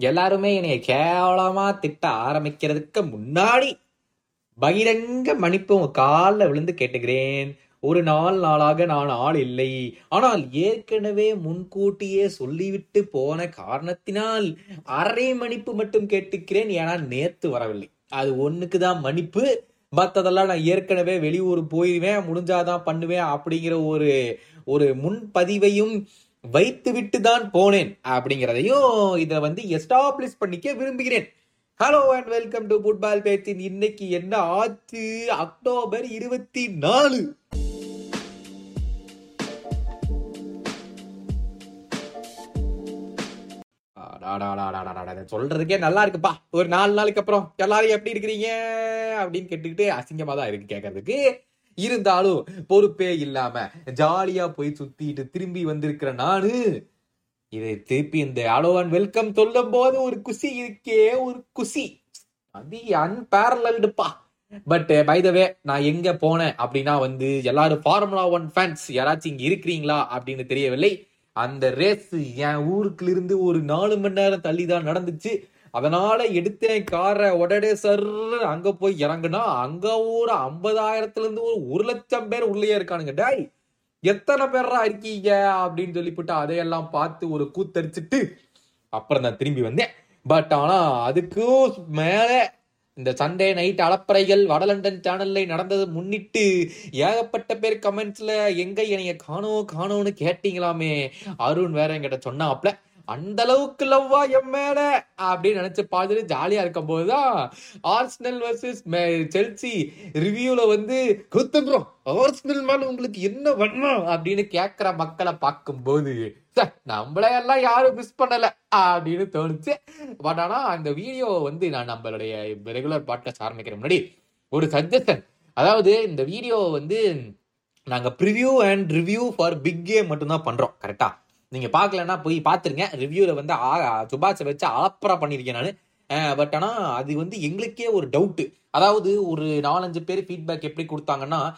எல்லாருமே என்னைய கேவலமா திட்ட ஆரம்பிக்கிறதுக்கு முன்னாடி பகிரங்க மன்னிப்பு உங்க காலில் விழுந்து கேட்டுக்கிறேன். ஒரு நாள் நாளாக நான் ஆள் இல்லை. ஆனால் ஏற்கனவே முன்கூட்டியே சொல்லிவிட்டு போன காரணத்தினால் அரை மன்னிப்பு மட்டும் கேட்டுக்கிறேன் ஏன்னா நேத்து வரவில்லை. அது ஒண்ணுக்கு தான் மன்னிப்பு. மற்றதெல்லாம் நான் ஏற்கனவே வெளியூர் போயிடுவேன் முடிஞ்சாதான் பண்ணுவேன் அப்படிங்கிற ஒரு ஒரு முன்பதிவையும் வைத்து விட்டு தான் போனேன் அப்படிங்கிறதையும் இதை வந்து எஸ்டாப்ளிஷ் பண்ணிக்க விரும்புகிறேன். Hello and welcome to football பேச்சின் இன்னைக்கு என்ன? ஆச்சு அக்டோபர் இருபத்தி நாலு. இதை சொல்றதுக்கே நல்லா இருக்குப்பா. ஒரு நாலு நாளுக்கு அப்புறம். எல்லாரும் எப்படி இருக்கிறீங்க? அப்படின்னு கேட்டுக்கிட்டு அசிங்கமா தான் இருக்கு கேட்கறதுக்கு இருந்தாலும் பொறுப்பே இல்லாம ஜாலியா போய் சுத்திட்டு திரும்பி வந்திருக்கிற நானு இதை திருப்பி இந்த அலோவன் வெல்கம் சொல்லும் போது ஒரு குசி இருக்கே ஒரு குசி. அது அன்பேரலல்டுப்பா பட் பை த வே நான் எங்க போனேன் அப்படின்னா வந்து எல்லாரும் ஃபார்முலா ஒன் ஃபேன்ஸ் யாராச்சும் இங்க இருக்கிறீங்களா அப்படின்னு தெரியவில்லை. அந்த ரேஸ் என் ஊருக்குல இருந்து ஒரு நாலு மணி நேரம் தள்ளி தான் நடந்துச்சு. அதனால எடுத்தேன் காரை உடனே சர் அங்க போய் இறங்குனா அங்க ஒரு ஐம்பதாயிரத்துல இருந்து ஒரு ஒரு லட்சம் பேர் உள்ளே இருக்கானுங்க. டாய் எத்தனை பேர்ரா இருக்கீங்க? அப்படின்னு சொல்லிவிட்டு அதையெல்லாம் பார்த்து ஒரு கூத்தரிச்சிட்டு அப்புறம் தான் திரும்பி வந்தேன். பட் ஆனா அதுக்கும் மேல இந்த சண்டே நைட் அலப்பறைகள் வடலண்டன் சேனல்ல நடந்தது முன்னிட்டு ஏகப்பட்ட பேர் கமெண்ட்ஸ்ல எங்க என்னைய காணோம் காணோன்னு கேட்டீங்களாமே? அருண் வேற என்கிட்ட சொன்னாப்ல. அந்த அளவுக்கு லவ்வா என் மேல அப்படின்னு நினைச்சு பார்த்துட்டு ஜாலியா இருக்கும் போதுதான் ஆர்ஸ்னல் வர்சஸ் செல்சி ரிவ்யூல வந்து ப்ரோ ஆர்ஸ்னல் மேல உங்களுக்கு என்ன வேணும் அப்படின்னு கேட்கிற மக்களை பார்க்கும்போது ச்சே, நம்மள எல்லாம் யாரும் மிஸ் பண்ணல அப்படின்னு தோணுச்சு. பட் ஆனா அந்த வீடியோ வந்து நான் நம்மளுடைய ரெகுலர் பாட்காஸ்ட் ஆரம்பிக்கிற முன்னாடி ஒரு சஜஷன் அதாவது இந்த வீடியோ வந்து நாங்க preview and review for big game மட்டும்தான் பண்றோம் கரெக்டா நீங்க பார்க்கலன்னா போய் பார்த்துருங்க. ரிவ்யூல வந்து ஆ- சுபாஷை வச்சு அலப்பரா பண்ணியிருக்கேன் நான். பட் ஆனா அது வந்து எங்களுக்கே ஒரு டவுட் அதாவது ஒரு நாலஞ்சு பேர் ஃபீட்பேக் எப்படி கொடுத்தாங்கன்னா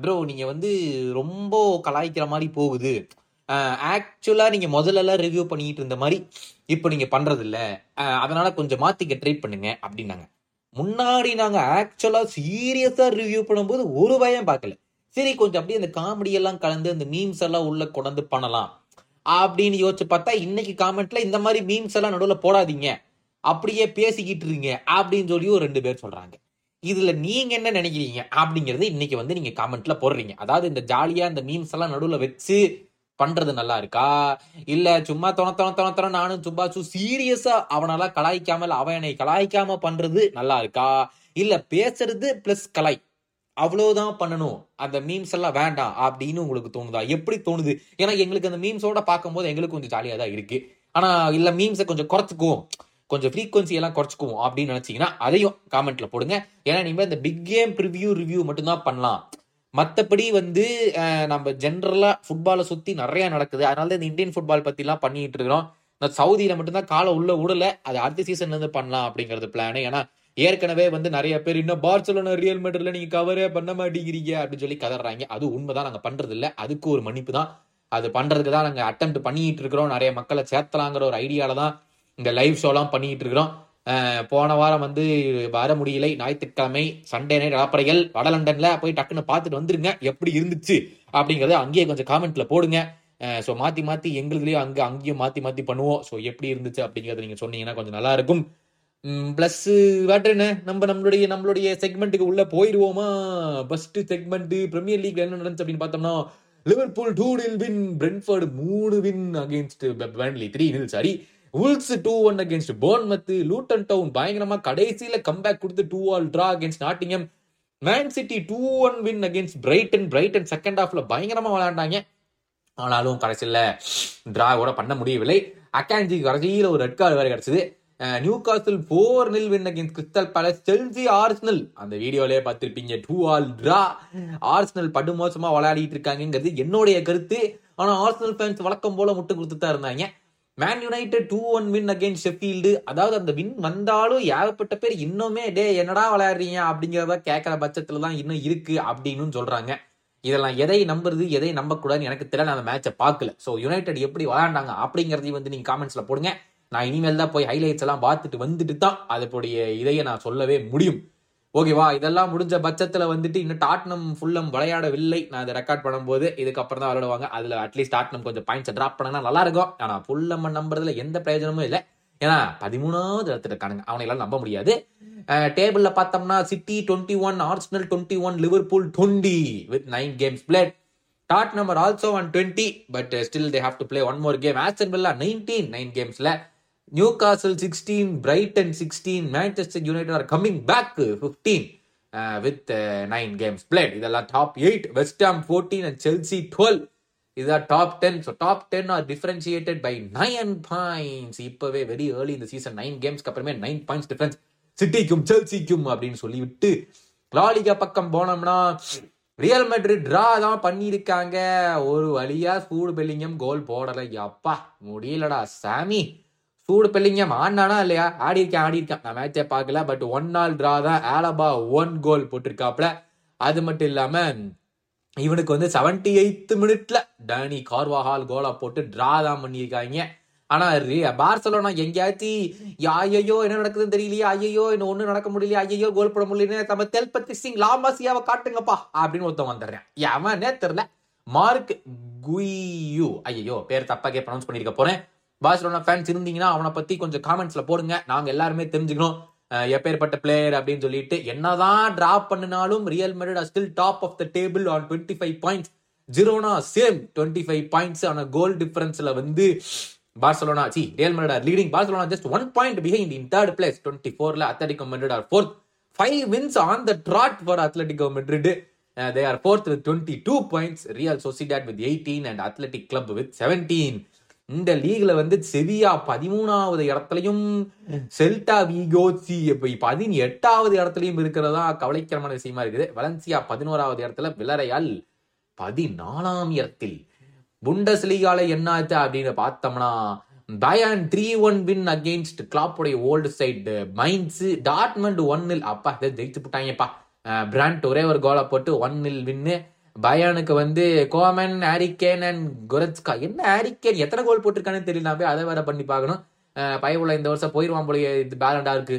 ப்ரோ நீங்க வந்து ரொம்ப கலாய்க்கிற மாதிரி போகுது. ஆக்சுவலா நீங்க முதல்ல எல்லாம் ரிவ்யூ பண்ணிட்டு இருந்த மாதிரி இப்போ நீங்க பண்றது இல்ல அதனால கொஞ்சம் மாத்திக்க ட்ரை பண்ணுங்க அப்படின்னாங்க. முன்னாடி நாங்க ஆக்சுவலா சீரியஸா ரிவ்யூ பண்ணும்போது ஒரு பயம் பார்க்கல. சரி கொஞ்சம் அப்படியே அந்த காமெடி எல்லாம் கலந்து அந்த மீம்ஸ் எல்லாம் உள்ள கொண்டு பண்ணலாம். அப்படின்னு யோசிச்சு பார்த்தா இன்னைக்கு காமெண்ட்ல இந்த மாதிரி மீம்ஸ் எல்லாம் நடுவில் போடாதீங்க. அப்படியே பேசிக்கிட்டு இருங்க அப்படின்னு சொல்லி ஒரு ரெண்டு பேர் சொல்றாங்க. இதுல நீங்க என்ன நினைக்கிறீங்க அப்படிங்கறது இன்னைக்கு வந்து நீங்க காமெண்ட்ல போடுறீங்க. அதாவது இந்த ஜாலியா இந்த மீம்ஸ் எல்லாம் நடுவுல வச்சு பண்றது நல்லா இருக்கா? இல்ல சும்மா தொண தொண தொண தொண நானும் சும்மா சீரியஸா அவனெல்லாம் கலாய்க்காமல் அவன் கலாய்க்காம பண்றது நல்லா இருக்கா? இல்ல பேசுறது பிளஸ் கலாய். அவ்வளோதான் பண்ணணும். அந்த மீம்ஸ் எல்லாம் வேண்டாம் அப்படின்னு உங்களுக்கு தோணுதா? எப்படி தோணுது? ஏன்னா எங்களுக்கு அந்த மீம்ஸோட பார்க்கும்போது எங்களுக்கு கொஞ்சம் ஜாலியாக தான் இருக்கு. ஆனால் இல்லை மீம்ஸை கொஞ்சம் குறைச்சிக்குவோம். கொஞ்சம் ஃப்ரீக்வன்சி எல்லாம் குறைச்சிக்குவோம் அப்படின்னு நினச்சிங்கன்னா அதையும் காமெண்ட்ல போடுங்க. ஏன்னா நீங்கள் இந்த பிக் கேம் ப்ரிவ்யூ ரிவ்யூ மட்டும்தான் பண்ணலாம். மற்றபடி வந்து நம்ம ஜென்ரலாக ஃபுட்பாலை சுற்றி நிறையா நடக்குது. அதனால தான் இந்த இந்தியன் ஃபுட்பால் பற்றிலாம் பண்ணிட்டு இருக்கிறோம். இந்த சவுதியில் மட்டும்தான் காலை உள்ள விடல அது அடுத்த சீசன்லேருந்து பண்ணலாம் அப்படிங்கிறது பிளான் ஏன்னா ஏற்கனவே வந்து நிறைய பேர் இன்னும் பார்சலோனா ரியல் மெட்ரிட்ல நீங்கள் கவரே பண்ண மாட்டேங்கிறீங்க அப்படின்னு சொல்லி கதறாங்க. அது உண்மைதான் நாங்கள் பண்ணுறது இல்லை அதுக்கு ஒரு மன்னிப்பு தான். அது பண்ணுறதுக்கு தான் நாங்கள் அட்டம் பண்ணிட்டு இருக்கிறோம். நிறைய மக்களை சேர்த்தலாங்கிற ஒரு ஐடியாவில் தான் இந்த லைவ் ஷோலாம் பண்ணிட்டு இருக்கிறோம். போன வாரம் வந்து வர முடியலை. ஞாயிற்றுக்கிழமை சண்டே நைட் அலப்பறைகள் வட லண்டனில் போய் டக்குன்னு பார்த்துட்டு வந்துருங்க. எப்படி இருந்துச்சு அப்படிங்கிறத அங்கேயே கொஞ்சம் காமெண்ட்ல போடுங்க. ஸோ மாற்றி மாற்றி எங்களுதுலேயும் அங்கே அங்கேயும் மாற்றி மாற்றி பண்ணுவோம். ஸோ எப்படி இருந்துச்சு அப்படிங்கிறத நீங்கள் சொன்னீங்கன்னா கொஞ்சம் நல்லா இருக்கும். பிளஸ் என்ன? நம்ம நம்மளுடைய நம்மளுடைய செக்மெண்ட்டுக்கு உள்ள போயிடுவோமா ஃபர்ஸ்ட் செக்மெண்ட் பிரீமியர் லீக்ல என்ன நடந்துச்சு அப்படின்னு பார்த்தோம்னா Liverpool two nil win Brentford மூணு win against Burnley three nil sorry Wolves two one against Bournemouth Luton Town பயங்கரமா கடைசியில கம்பேக் கொடுத்து two all draw against Nottingham Man City two one win against Brighton Brighton second ஹாஃப்ல பயங்கரமா விளையாண்டாங்க. ஆனாலும் கடைசியில் draw கூட பண்ண முடியவில்லை. அக்காஞ்சி கடைசியில் ஒரு ரெட் கார்டு வேற கிடச்சிது. Newcastle four nil win against Crystal Palace Chelsea Arsenal அந்த வீடியோலே பார்த்துருப்பீங்க. டூ ஆல் ட்ரா ஆர்ஸ்னல் படுமோசமாக விளையாடிட்டு இருக்காங்கிறது என்னுடைய கருத்து. ஆனால் ஆர்ஸ்னல் ஃபேன்ஸ் வழக்கம் போல முட்டு கொடுத்துட்டு தான் இருந்தாங்க. Man United two one win against Sheffield அதாவது அந்த வின் வந்தாலும் ஏகப்பட்ட பேர் இன்னுமே டே என்னடா விளையாடுறீங்க? அப்படிங்கிறத கேட்குற பட்சத்தில் தான் இன்னும் இருக்கு அப்படின்னு சொல்கிறாங்க இதெல்லாம் எதை நம்புறது எதை நம்பக்கூடாதுன்னு எனக்கு தெரியல. நான் அந்த மேட்சை பார்க்கல. ஸோ யுனைடெட் எப்படி விளையாண்டாங்க அப்படிங்கிறதையும் வந்து நீங்கள் காமெண்ட்ஸில் போடுங்க. நான் இனிமேல் தான் போய் ஹைலைட்ஸ் எல்லாம் பார்த்துட்டு வந்துட்டு தான் அதனுடைய இதையை நான் சொல்லவே முடியும். ஓகேவா இதெல்லாம் முடிஞ்ச பட்சத்தில் வந்துட்டு இன்னும் டாட்னம் ஃபுல்லம் விளையாடவில்லை. நான் இதை ரெக்கார்ட் பண்ணும்போது இதுக்கப்புறம் தான் விளையாடுவாங்க. அதில் அட்லீஸ்ட் டாட்னம் கொஞ்சம் பாயிண்ட்ஸ் ட்ராப் பண்ணனா நல்லா இருக்கும். ஆனால் ஃபுல்லம் நம்புறதுல எந்த பிரயோஜனமும் இல்லை. ஏன்னா பதிமூணாவது இடத்துல இருக்கானுங்க. அவனை எல்லாம் நம்ப முடியாது. டேபிளில் பார்த்தோம்னா City twenty one Arsenal twenty one Liverpool twenty with nine games played that number also one twenty but still they have to play one more game Aston Villa nineteen nine கேம்ஸில் Newcastle sixteen Brighton sixteen Manchester United are coming back fifteen with nine games played இதெல்லாம் top eight West Ham fourteen and Chelsea twelve இதுதான் top ten so top ten are differentiated by nine points இப்போவே very early இந்த season nine கேம்ஸ்க்கு அப்புறமே nine points difference சிட்டிக்கும் செல்சிக்கும் அப்படின்னு சொல்லிவிட்டு லாலிகா பக்கம் போனோம்னா ரியல் மெட்ரிட் ட்ரா தான் பண்ணியிருக்காங்க. ஒரு வழியா ஸ்கூல் பெல்லிங்கம் கோல் போடலை அப்பா முடியலடா சாமி. சூடு பெல்லிங்கம் ஆடினானா இல்லையா? ஆடி இருக்கேன் ஆடி இருக்கேன் நான் மேட்சே பார்க்கல பட் ஒன் நாள் ட்ரா தான் ஆலபா ஒன் கோல் போட்டிருக்காப்ல அது மட்டும் இல்லாம இவனுக்கு வந்து செவன்டி எயித் மினிட்ல டேனி கார்வாஹால் கோலா போட்டு ட்ரா தான் பண்ணியிருக்காங்க. ஆனா பார்சலோனா எங்கேயாச்சும் ஐயோ என்ன நடக்குதுன்னு தெரியலையே ஐயோ இன்னும் ஒண்ணு நடக்க முடியலையே ஐயோ கோல் போட முடியலன்னு நம்ம தெல்பத்தி சிங் லாமாசியாவை காட்டுங்கப்பா அப்படின்னு ஒருத்தன் வந்துடுறேன். எவனே தெரியல. மார்க் குய்யூ ஐயோ பேர் தப்பாக்கே ப்ரொனவுன்ஸ் பண்ணிருக்க போறேன். பார்சலோனா ஃபேன்ஸ் இருந்தீங்கன்னா அவனை பத்தி கொஞ்சம் காமெண்ட்ஸ்ல போடுங்க. நாங்க எல்லாருமே தெரிஞ்சுக்கணும். எப்பேற்பட்ட பிளேயர் அப்படின்னு சொல்லிட்டு என்னதான் டிராப் பண்ணினாலும் Real Madrid still top of the table on twenty five points Girona same twenty five points ஆன கோல் டிஃபரன்ஸ்ல வந்து Barcelona C Real Madrid are leading Barcelona just one point behind in third place twenty ஃபோர்ல Atletico Madrid are fourth five wins on the trot for Atletico Madrid they are fourth with twenty two points Real Sociedad with eighteen and Athletic Club with seventeen இந்த லீக்ல வந்து செவியா பதிமூணாவது இடத்துலயும் செல்டா விகோசி பதினெட்டாவது இடத்துலயும் இருக்கிறதா கவலைக்கிரமான விஷயமா இருக்குது. வலன்சியா பதினோராவது இடத்துல விலரையால் பதினாலாம் இடத்தில் புண்டஸ் லீகால என்ன ஆச்சு அப்படின்னு பார்த்தோம்னா Bayern three one win against கிளாப்புடைய old side Mainz Dortmund one nil அப்பா இதை ஜெயிச்சு போட்டாங்கப்பா. பிராண்ட் ஒரே ஒரு கோலை போட்டு ஒன் நில் வின்னு பயானுக்கு வந்து கோமன் ஹாரிகேன் அண்ட் குரத்ஸ்கா என்ன ஹாரிகேன் எத்தனை கோல் போட்டிருக்கானு தெரியல போய் அதை வேற பண்ணி பார்க்கணும். பயவுல இந்த வருஷம் போயிடுவான் போல இது பேலண்டா இருக்கு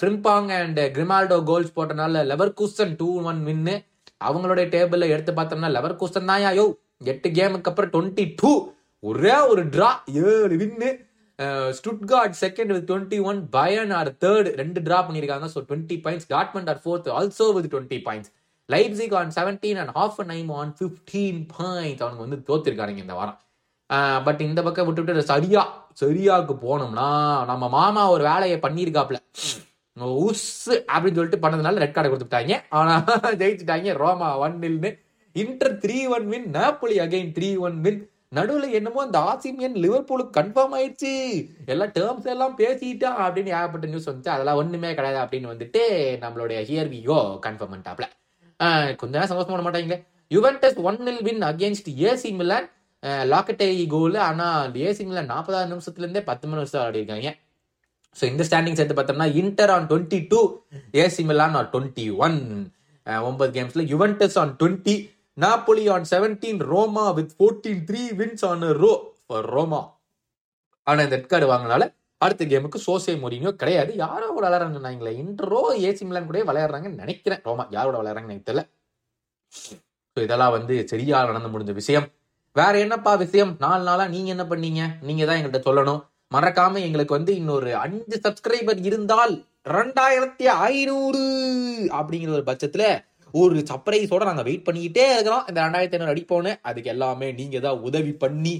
ஃப்ரிம்பாங் அண்ட் கிரிமால்டோ கோல்ஸ் போட்டனால Leverkusen two one win அவங்களுடைய டேபிள்ல எடுத்து பார்த்தோம்னா லெவர் கூசன் தான் யோ எட்டு கேமுக்கு அப்புறம் டுவெண்ட்டி டூ ஒரே ஒரு டிரா ஏழு win Stuttgart second with twenty one Bayern are third ரெண்டு டிரா பண்ணியிருக்காங்க. So twenty points Dortmund are fourth also with twenty points Leipzig on seventeen and Hoffenheim on fifteen point அவனுக்கு வந்து தோத்திருக்கானுங்க இந்த வாரம். But இந்த பக்கம் விட்டு விட்டு சரியா சரியாவுக்கு போனோம்னா நம்ம மாமா ஒரு வேலையை பண்ணியிருக்காப்ல உஸ் அப்படின்னு சொல்லிட்டு பண்ணதுனால ரெட் கார்டை கொடுத்துட்டாங்க. ஆனா ஜெயிச்சுட்டாங்க. Roma one நில்னு Inter three one win Napoli again three one win நடுவில் என்னமோ அந்த ஆசிமியன் லிவர்பூலுக்கு கன்ஃபார்ம் ஆயிடுச்சு. எல்லா டேர்ம்ஸ் எல்லாம் பேசிட்டா அப்படின்னு ஏகப்பட்ட நியூஸ் வந்துச்சு. அதெல்லாம் ஒண்ணுமே கிடையாது அப்படின்னு வந்துட்டு நம்மளுடைய ஹியர் வியோ கன்ஃபார்ம் பண்ணிட்டாப்ல கொஞ்ச நேரம் சந்தோஷம் பண்ண மாட்டாங்களே Juventus one nil win against AC Milan லாக்கட்டை goal ஆனால் ஏசி மிலான் நாற்பதாவது நிமிஷத்துலேருந்தே பத்து மணி நிமிஷம் ஆடி இருக்காங்க ஸோ இந்த ஸ்டாண்டிங் சேர்த்து பார்த்தோம்னா Inter on twenty two AC Milan on twenty one ஒன்பது கேம்ஸ்ல Juventus on twenty Napoli on seventeen Roma with fourteen three wins on ro Roma ஆனால் இந்த ரெட் கார்டு வாங்கினால அடுத்த கேமுக்கு சோசே மொரினியோ கிடையாது. யாரோ கூட விளையாடுறாங்க இன்ட்ரோ ஏசி மிலான் கூட விளையாடுறாங்கன்னு நினைக்கிறேன். ரோமா யாரோட விளையாடுறாங்கன்னு எனக்கு தெரியல. ஸோ இதெல்லாம் வந்து சரியா நடந்து முடிஞ்ச விஷயம். வேற என்னப்பா விஷயம்? நாலு நாளா நீங்க என்ன பண்ணீங்க? நீங்க தான் எங்கள்கிட்ட சொல்லணும். மறக்காம எங்களுக்கு வந்து இன்னொரு அஞ்சு சப்ஸ்கிரைபர் இருந்தால் ரெண்டாயிரத்தி ஐநூறு அப்படிங்கிற ஒரு பட்சத்துல ஒரு சர்ப்ரைஸோட நாங்க வெயிட் பண்ணிக்கிட்டே இருக்கிறோம். இந்த ரெண்டாயிரத்தி ஐநூறு அடிப்போன்னு அதுக்கு எல்லாமே நீங்க தான் உதவி பண்ணி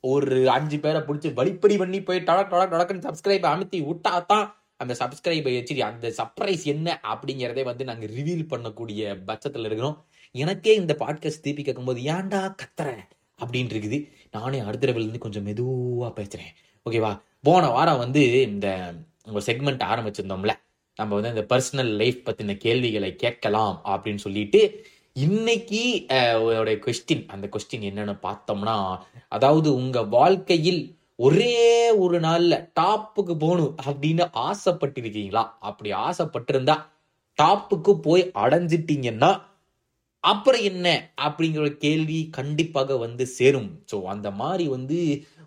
ஒரு அஞ்சு பேரை பிடிச்சி வழிப்படி பண்ணி போய் டடக் டடக் டடக்குன்னு சப்ஸ்கிரைப் அமைத்தி விட்டா தான் அந்த சப்ஸ்கிரைபை வச்சு அந்த சர்ப்ரைஸ் என்ன அப்படிங்கிறதே வந்து நாங்கள் ரிவீல் பண்ணக்கூடிய பட்சத்தில் இருக்கிறோம் எனக்கே இந்த பாட்காஸ்ட் திருப்பி கேட்கும்போது ஏன்டா கத்துறேன் அப்படின்னு இருக்குது. நானே அடுத்த இருந்து கொஞ்சம் மெதுவாக பேசுறேன். ஓகேவா போன வாரம் வந்து இந்த உங்கள் செக்மெண்ட் ஆரம்பிச்சிருந்தோம்ல. நம்ம வந்து இந்த பர்சனல் லைஃப் பற்றின கேள்விகளை கேட்கலாம் அப்படின்னு சொல்லிட்டு இன்னைக்கு உங்களுடைய கொஸ்டின் அந்த கொஸ்டின் என்னன்னு பார்த்தோம்னா அதாவது உங்க வாழ்க்கையில் ஒரே ஒரு நாள்ல டாப்புக்கு போகணும் அப்படின்னு ஆசைப்பட்டிருக்கீங்களா? அப்படி ஆசைப்பட்டிருந்தா டாப்புக்கு போய் அடைஞ்சிட்டீங்கன்னா அப்புறம் என்ன? அப்படிங்கிற கேள்வி கண்டிப்பாக வந்து சேரும். ஸோ அந்த மாதிரி வந்து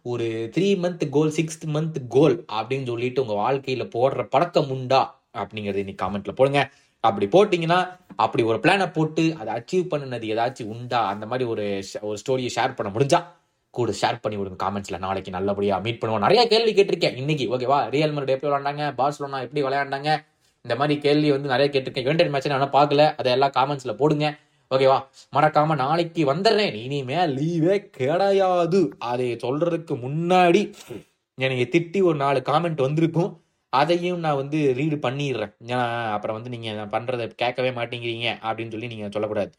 ஒரு three month goal sixth month goal அப்படின்னு சொல்லிட்டு உங்க வாழ்க்கையில போடுற பழக்கம் உண்டா? அப்படிங்கறது இன்னைக்கு கமெண்ட்ல போடுங்க. அப்படி போட்டீங்கன்னா அப்படி ஒரு பிளானை போட்டு அதை அச்சீவ் பண்ணினது ஏதாச்சும் உண்டா? அந்த மாதிரி ஒரு ஒரு ஸ்டோரியை ஷேர் பண்ண முடிஞ்சா கூட ஷேர் பண்ணி விடுங்க காமெண்ட்ஸ்ல நாளைக்கு நல்லபடியா மீட் பண்ணுவோம். நிறைய கேள்வி கேட்டிருக்கேன். இன்னைக்கு ஓகேவா ரியல் மரட் எப்படி விளையாண்டாங்க? பார்சலோனா எப்படி விளையாண்டாங்க? இந்த மாதிரி கேள்வி வந்து நிறைய கேட்டிருக்கேன். யுனைடெட் மேட்ச் நான் பார்க்கல. அதை எல்லாம் காமெண்ட்ஸ்ல போடுங்க. ஓகேவா மறக்காம நாளைக்கு வந்துடுறேன். இனிமே லீவே கிடையாது. அதை சொல்றதுக்கு முன்னாடி எனக்கு திட்டி ஒரு நாலு காமெண்ட் வந்திருக்கும். அதையும் நான் வந்து ரீடு பண்ணிடுறேன். ஏன்னா அப்புறம் வந்து நீங்கள் நான் கேட்கவே மாட்டேங்கிறீங்க அப்படின்னு சொல்லி நீங்கள் சொல்லக்கூடாது.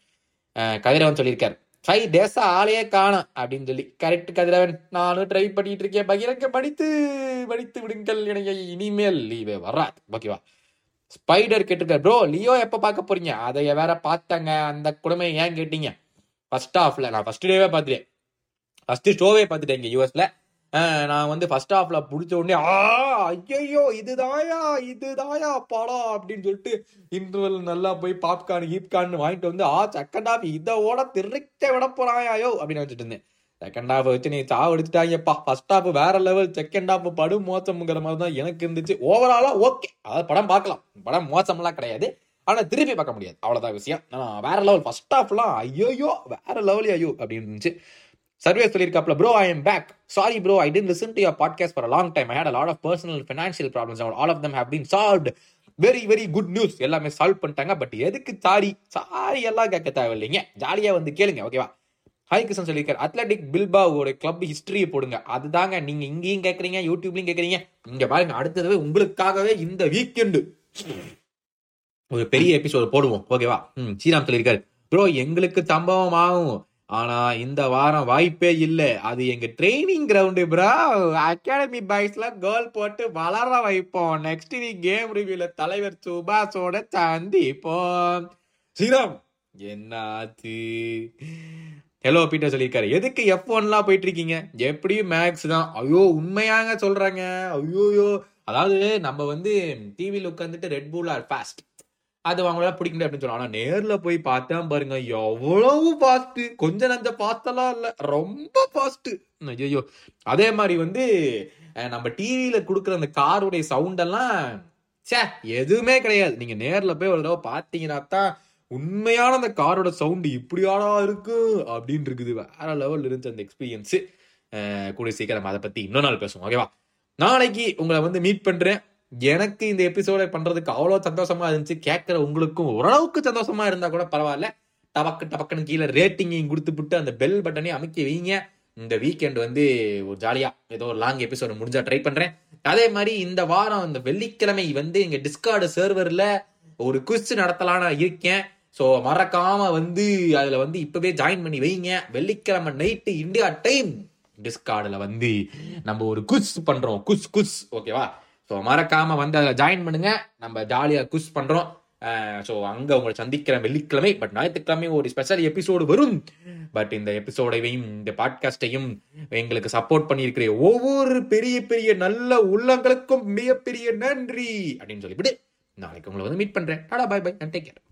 கதிரவன் சொல்லியிருக்கார். ஃபைவ் டேஸா ஆளையே காணும் அப்படின்னு சொல்லி. கரெக்ட் கதிரவன். நானும் ட்ரை பண்ணிட்டு இருக்கேன். பகிரங்க படித்து படித்து விடுங்கள் எனக்கு இனிமேல் லீவே வராது. ஓகேவா ஸ்பைடர் கேட்டிருக்காரு. ப்ரோ லியோ எப்போ பார்க்க போறீங்க? அதை வேற பார்த்தாங்க. அந்த குடும்பம் ஏன் கேட்டீங்க? ஃபர்ஸ்ட் ஆஃப்ல நான் ஃபர்ஸ்ட் டேவே பார்த்துட்டேன். ஃபர்ஸ்ட் ஷோவே பார்த்துட்டேன் இங்கே யூஎஸ்ல நான் வந்து ஃபர்ஸ்ட் ஹாஃப்ல பிடிச்ச உடனே ஆ ஐயையோ இதுதாயா இதுதாயா படம் அப்படின்னு சொல்லிட்டு இன்டர்வல் நல்லா போய் பாப்கார்ன் கீப்கார்ன் வாங்கிட்டு வந்து ஆ செகண்ட் ஹாஃப் இதோட திருக்க விட போறாயாயோ அப்படின்னு வச்சுட்டு இருந்தேன். செகண்ட் ஹாஃப் வச்சு நீ சாவடிச்சிட்டாங்கப்பா ஃபர்ஸ்ட் ஹாஃப் வேற லெவல் செகண்ட் ஹாஃப் படும் மோசம்ங்கிற மாதிரி தான் எனக்கு இருந்துச்சு. ஓவராலா ஓகே அதாவது படம் பார்க்கலாம். படம் மோசம்லாம் கிடையாது. ஆனா திருப்பி பார்க்க முடியாது. அவ்வளவுதான் விஷயம். ஆனா வேற லெவல் ஃபர்ஸ்ட் ஹாஃப்லாம் ஐயோயோ வேற லெவல் ஐயோ அப்படின்னு இருந்துச்சு. Survey சொல்லியிருக்காப்ல bro I am back sorry bro I didn't listen to your podcast for long time I had lot of personal financial problems all of them have been solved very very good news எல்லாமே solve பண்ணிட்டாங்க. But எதுக்கு sorry? Sorry எல்லாம் கேட்க தேவையில்லைங்க. ஜாலியாக வந்து கேளுங்க ஓகேவா ஹாய் கிருஷ்ணன் சொல்லியிருக்காரு. அத்லட்டிக் பில்பாவோட கிளப் ஹிஸ்டரியை போடுங்க. அதுதாங்க நீங்க இங்கேயும் கேட்குறீங்க யூடியூப்லையும் கேட்குறீங்க இங்கே பாருங்க அடுத்தது உங்களுக்காகவே இந்த வீக்கெண்டு ஒரு பெரிய எபிசோடு போடுவோம் ஓகேவா ம் ஸ்ரீராம் சொல்லியிருக்காரு. ப்ரோ எங்களுக்கு சம்பவம் ஆகும். ஆனா இந்த வாரம் வாய்ப்பே இல்லை. அது எங்க ட்ரைனிங் கிரவுண்டு ப்ரோ அகாடமி பாய்ஸ்ல கோல் போட்டு வளர வைப்போம். நெக்ஸ்ட் வீக் கேம் ரிவியூல தலைவர் சுபாஷோட சந்திப்போம். ஸ்ரீராம் என்னாச்சு? ஹலோ பீட்டர் சொல்லியிருக்காரு. எதுக்கு எஃப் ஒன்லாம் போயிட்டு இருக்கீங்க எப்படியும் மேக்ஸ் தான். ஐயோ உண்மையாங்க சொல்றாங்க. ஐயோயோ. அதாவது நம்ம வந்து டிவியில் உட்காந்துட்டு ரெட் பூல் ஆர் ஃபாஸ்ட் அது அவங்களால பிடிக்கல அப்படின்னு சொல்லுவாங்க. ஆனா நேர்ல போய் பார்த்தா பாருங்க எவ்வளவு ஃபாஸ்ட் கொஞ்ச நஞ்ச பாஸ்டெல்லாம் இல்ல. ரொம்ப ஃபாஸ்ட் ஐயோ அதே மாதிரி வந்து நம்ம டிவியில கொடுக்குற அந்த காருடைய சவுண்ட் எல்லாம் ச்சே எதுவுமே கிடையாது. நீங்க நேர்ல போய் ஒரு தடவை பாத்தீங்கன்னா தான் உண்மையான அந்த காரோட சவுண்ட் இப்படியாடா இருக்கு அப்படின்னு இருக்குது. வேற லெவல் இருந்துச்சு அந்த எக்ஸ்பீரியன்ஸ் கூடிய சீக்கிரம் அதை பத்தி இன்னொரு நாள் பேசுவோம். ஓகேவா நாளைக்கு உங்களை வந்து மீட் பண்றேன். எனக்கு இந்த எபிசோடை பண்றதுக்கு அவ்வளோ சந்தோஷமா இருந்துச்சு. கேட்குற உங்களுக்கும் ஓரளவுக்கு சந்தோஷமா இருந்தா கூட பரவாயில்ல. டபக்கு டபக்குன்னு கீழே ரேட்டிங்கையும் கொடுத்துப்புட்டு அந்த பெல் பட்டனையும் அமைக்க வைங்க. இந்த வீக்கெண்ட் வந்து ஒரு ஜாலியா ஏதோ ஒரு லாங் எபிசோடு முடிஞ்சா ட்ரை பண்றேன். அதே மாதிரி இந்த வாரம் இந்த வெள்ளிக்கிழமை வந்து எங்க டிஸ்கார்டு சர்வர்ல ஒரு குவிஸ் நடத்தலான்னு இருக்கேன். ஸோ மறக்காம வந்து அதுல வந்து இப்பவே ஜாயின் பண்ணி வைங்க. வெள்ளிக்கிழமை நைட்டு இந்தியா டைம் டிஸ்கார்டில் வந்து நம்ம ஒரு குஸ் பண்றோம். குஸ் குஸ் ஓகேவா ஸோ மறக்காம வந்து அதில் ஜாயின் பண்ணுங்க. நம்ம ஜாலியாக குஸ் பண்றோம். ஸோ அங்க உங்களை சந்திக்கிற வெள்ளிக்கிழமை பட் ஞாயிற்றுக்கிழமை ஒரு ஸ்பெஷல் எபிசோடு வரும். பட் இந்த எபிசோடையும் இந்த பாட்காஸ்டையும் எங்களுக்கு சப்போர்ட் பண்ணியிருக்கிற ஒவ்வொரு பெரிய பெரிய நல்ல உள்ளங்களுக்கும் மிகப்பெரிய நன்றி அப்படின்னு சொல்லிவிட்டு நாளைக்கு உங்களை வந்து மீட் பண்றேன். Tata bye bye take care